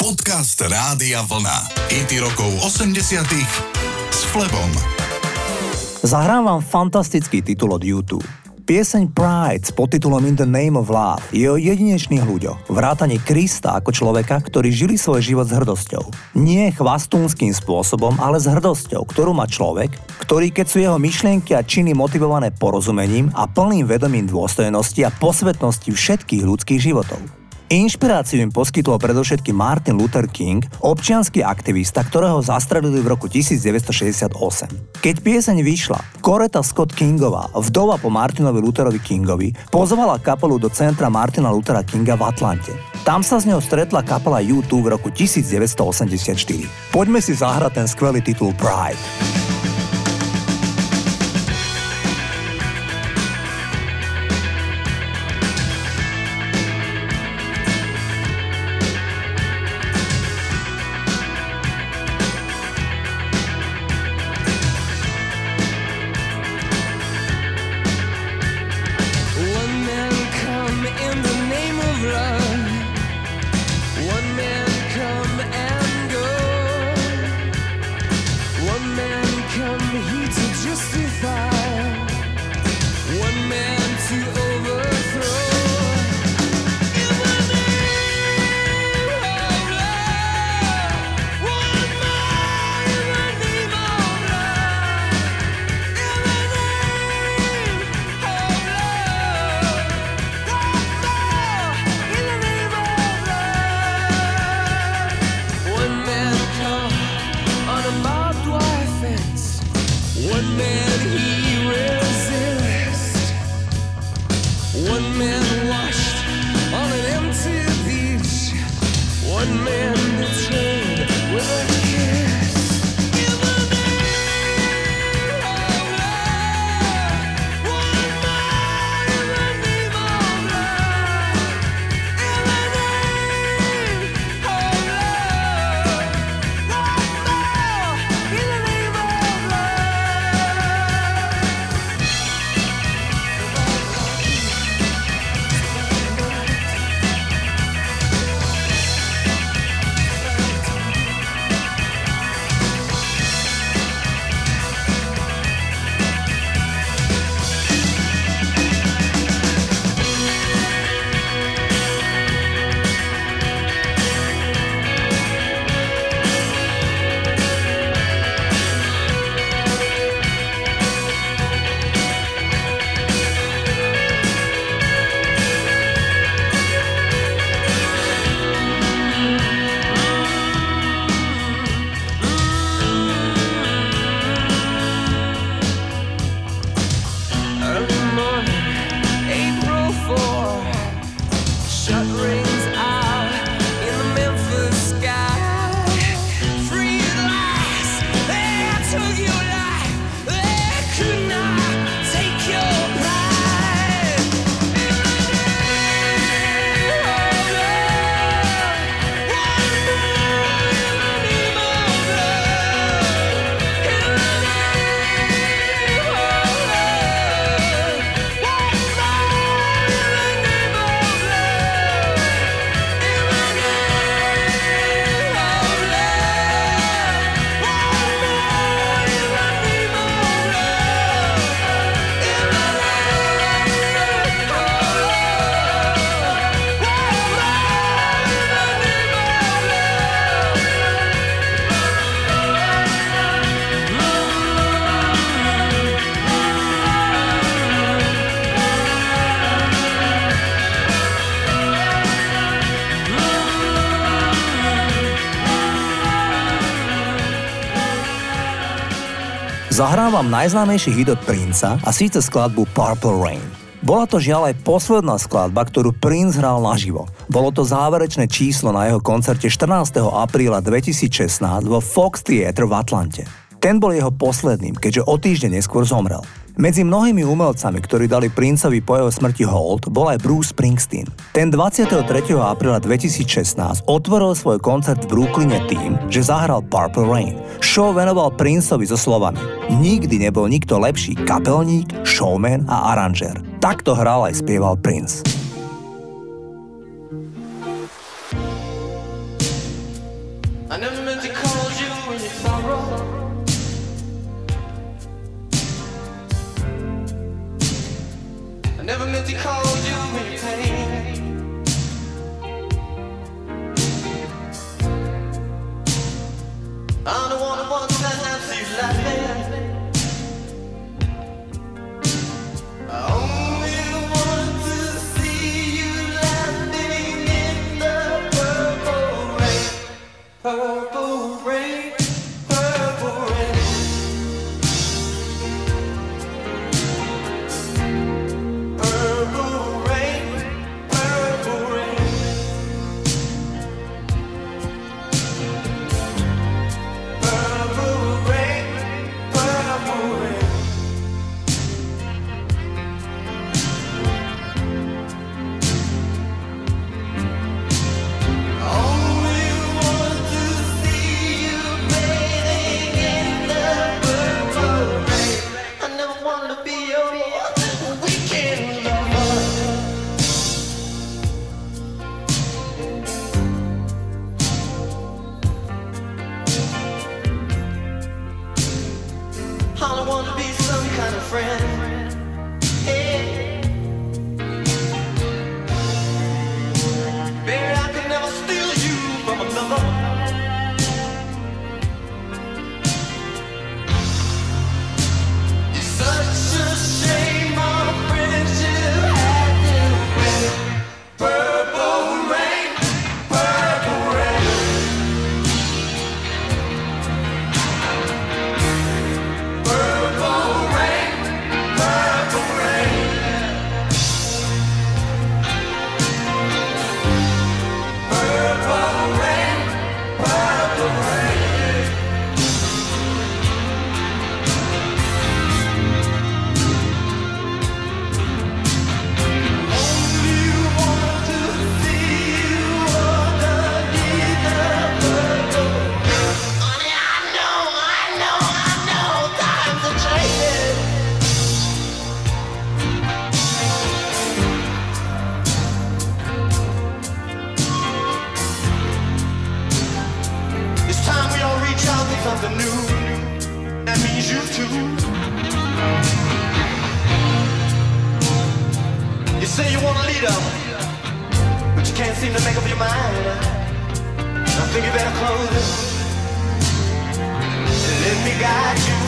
Podcast Rádia Vlna. IT rokov 80 s Flebom. Zahrám vám fantastický titul od YouTube. Pieseň Pride s podtitulom In the Name of Love je o jedinečných ľuďoch, vrátane Krista ako človeka, ktorí žili svoj život s hrdosťou. Nie chvastúnským spôsobom, ale s hrdosťou, ktorú má človek, ktorý keď sú jeho myšlienky a činy motivované porozumením a plným vedomím dôstojnosti a posvetnosti všetkých ľudských životov. Inšpiráciu im poskytol predovšetkým Martin Luther King, občianský aktivista, ktorého zastrelili v roku 1968. Keď pieseň vyšla, Koreta Scott Kingová, vdova po Martinovi Lutherovi Kingovi, pozvala kapelu do centra Martina Luthera Kinga v Atlante. Tam sa s ňou stretla kapela U2 v roku 1984. Poďme si zahrať ten skvelý titul Pride. one man Zahrávam najznámejší hit od Princa a síce skladbu Purple Rain. Bola to žiaľ aj posledná skladba, ktorú Prince hral naživo. Bolo to záverečné číslo na jeho koncerte 14. apríla 2016 vo Fox Theatre v Atlante. Ten bol jeho posledným, keďže o týždeň neskôr zomrel. Medzi mnohými umelcami, ktorí dali princovi po jeho smrti hold, bol aj Bruce Springsteen. Ten 23. apríla 2016 otvoril svoj koncert v Brooklyne tým, že zahral Purple Rain. Show venoval princovi so slovami Nikdy nebol nikto lepší kapelník, showman a aranžér. Takto hral aj spieval Prince. got you.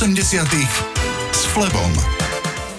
80 s Flebom.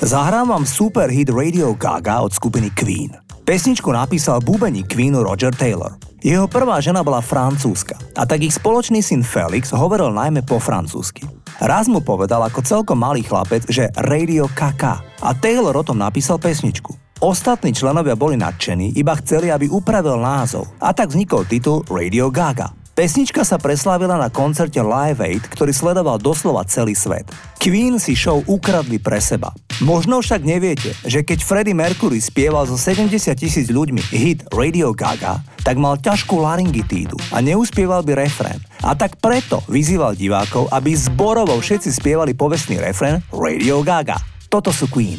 Zahrám vám super hit Radio Gaga od skupiny Queen. Pesničku napísal bubeník Queenu Roger Taylor. Jeho prvá žena bola francúzska a tak ich spoločný syn Felix hovoril najmä po francúzsky. Raz mu povedal ako celkom malý chlapec, že Radio Kaka a Taylor o tom napísal pesničku. Ostatní členovia boli nadšení, iba chceli, aby upravil názov a tak vznikol titul Radio Gaga. Pesnička sa preslávila na koncerte Live Aid, ktorý sledoval doslova celý svet. Queen si show ukradli pre seba. Možno však neviete, že keď Freddie Mercury spieval so 70 tisíc ľuďmi hit Radio Gaga, tak mal ťažkú laryngitídu a neuspieval by refrén. A tak preto vyzýval divákov, aby zborovo všetci spievali povestný refrén Radio Gaga. Toto sú Queen.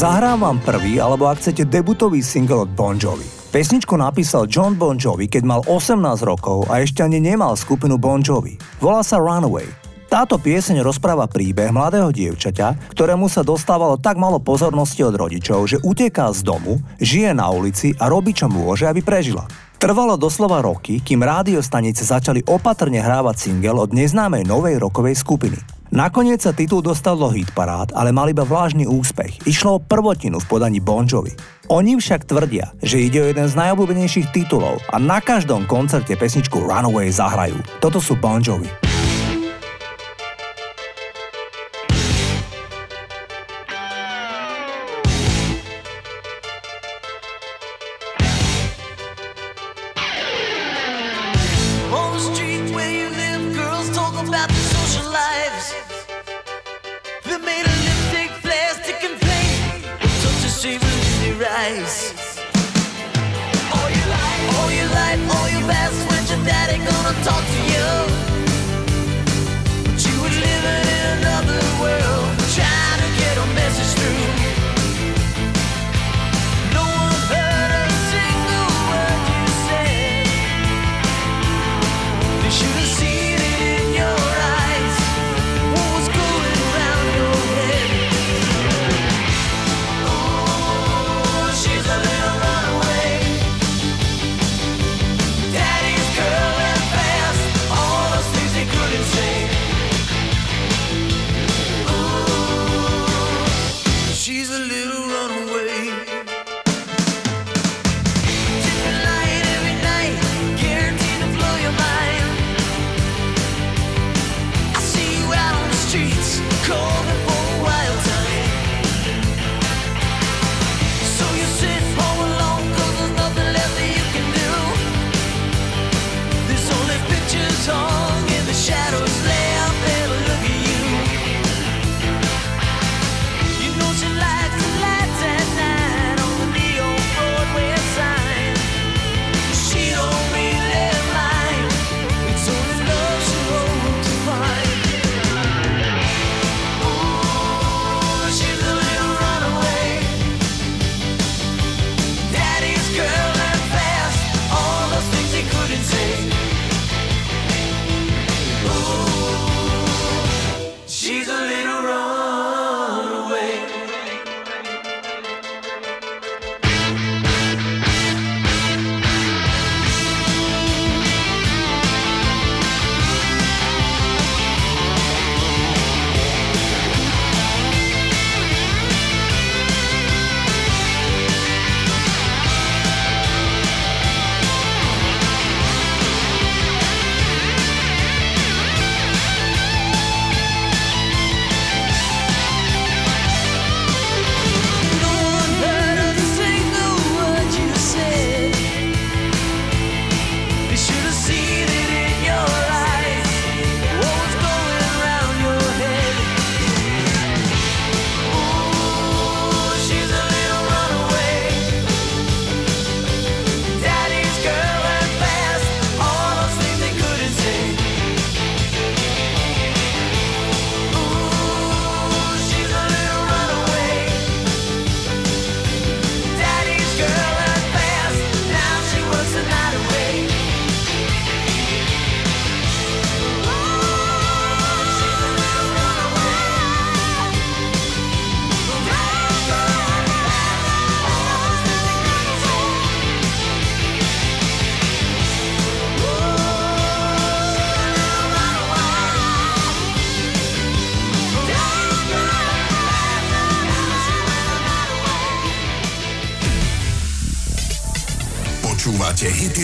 Zahrám vám prvý, alebo ak chcete, debutový single od Bon Jovi. Pesničku napísal John Bon Jovi, keď mal 18 rokov a ešte ani nemal skupinu Bon Jovi. Volá sa Runaway. Táto pieseň rozpráva príbeh mladého dievčaťa, ktorému sa dostávalo tak malo pozornosti od rodičov, že uteká z domu, žije na ulici a robí čo môže, aby prežila. Trvalo doslova roky, kým rádiostanice začali opatrne hrávať single od neznámej novej rokovej skupiny. Nakoniec sa titul dostal do hitparád, ale mal iba vlážny úspech. Išlo o prvotinu v podaní Bon Jovi. Oni však tvrdia, že ide o jeden z najobľúbenejších titulov a na každom koncerte pesničku Runaway zahrajú. Toto sú Bon Jovi. lives. They're made of lipstick, plastic, and paint. Such a shame in your eyes. All your life, all your life, all your past. When's your daddy gonna talk to you?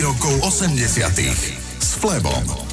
Rokov 80 s Flebom.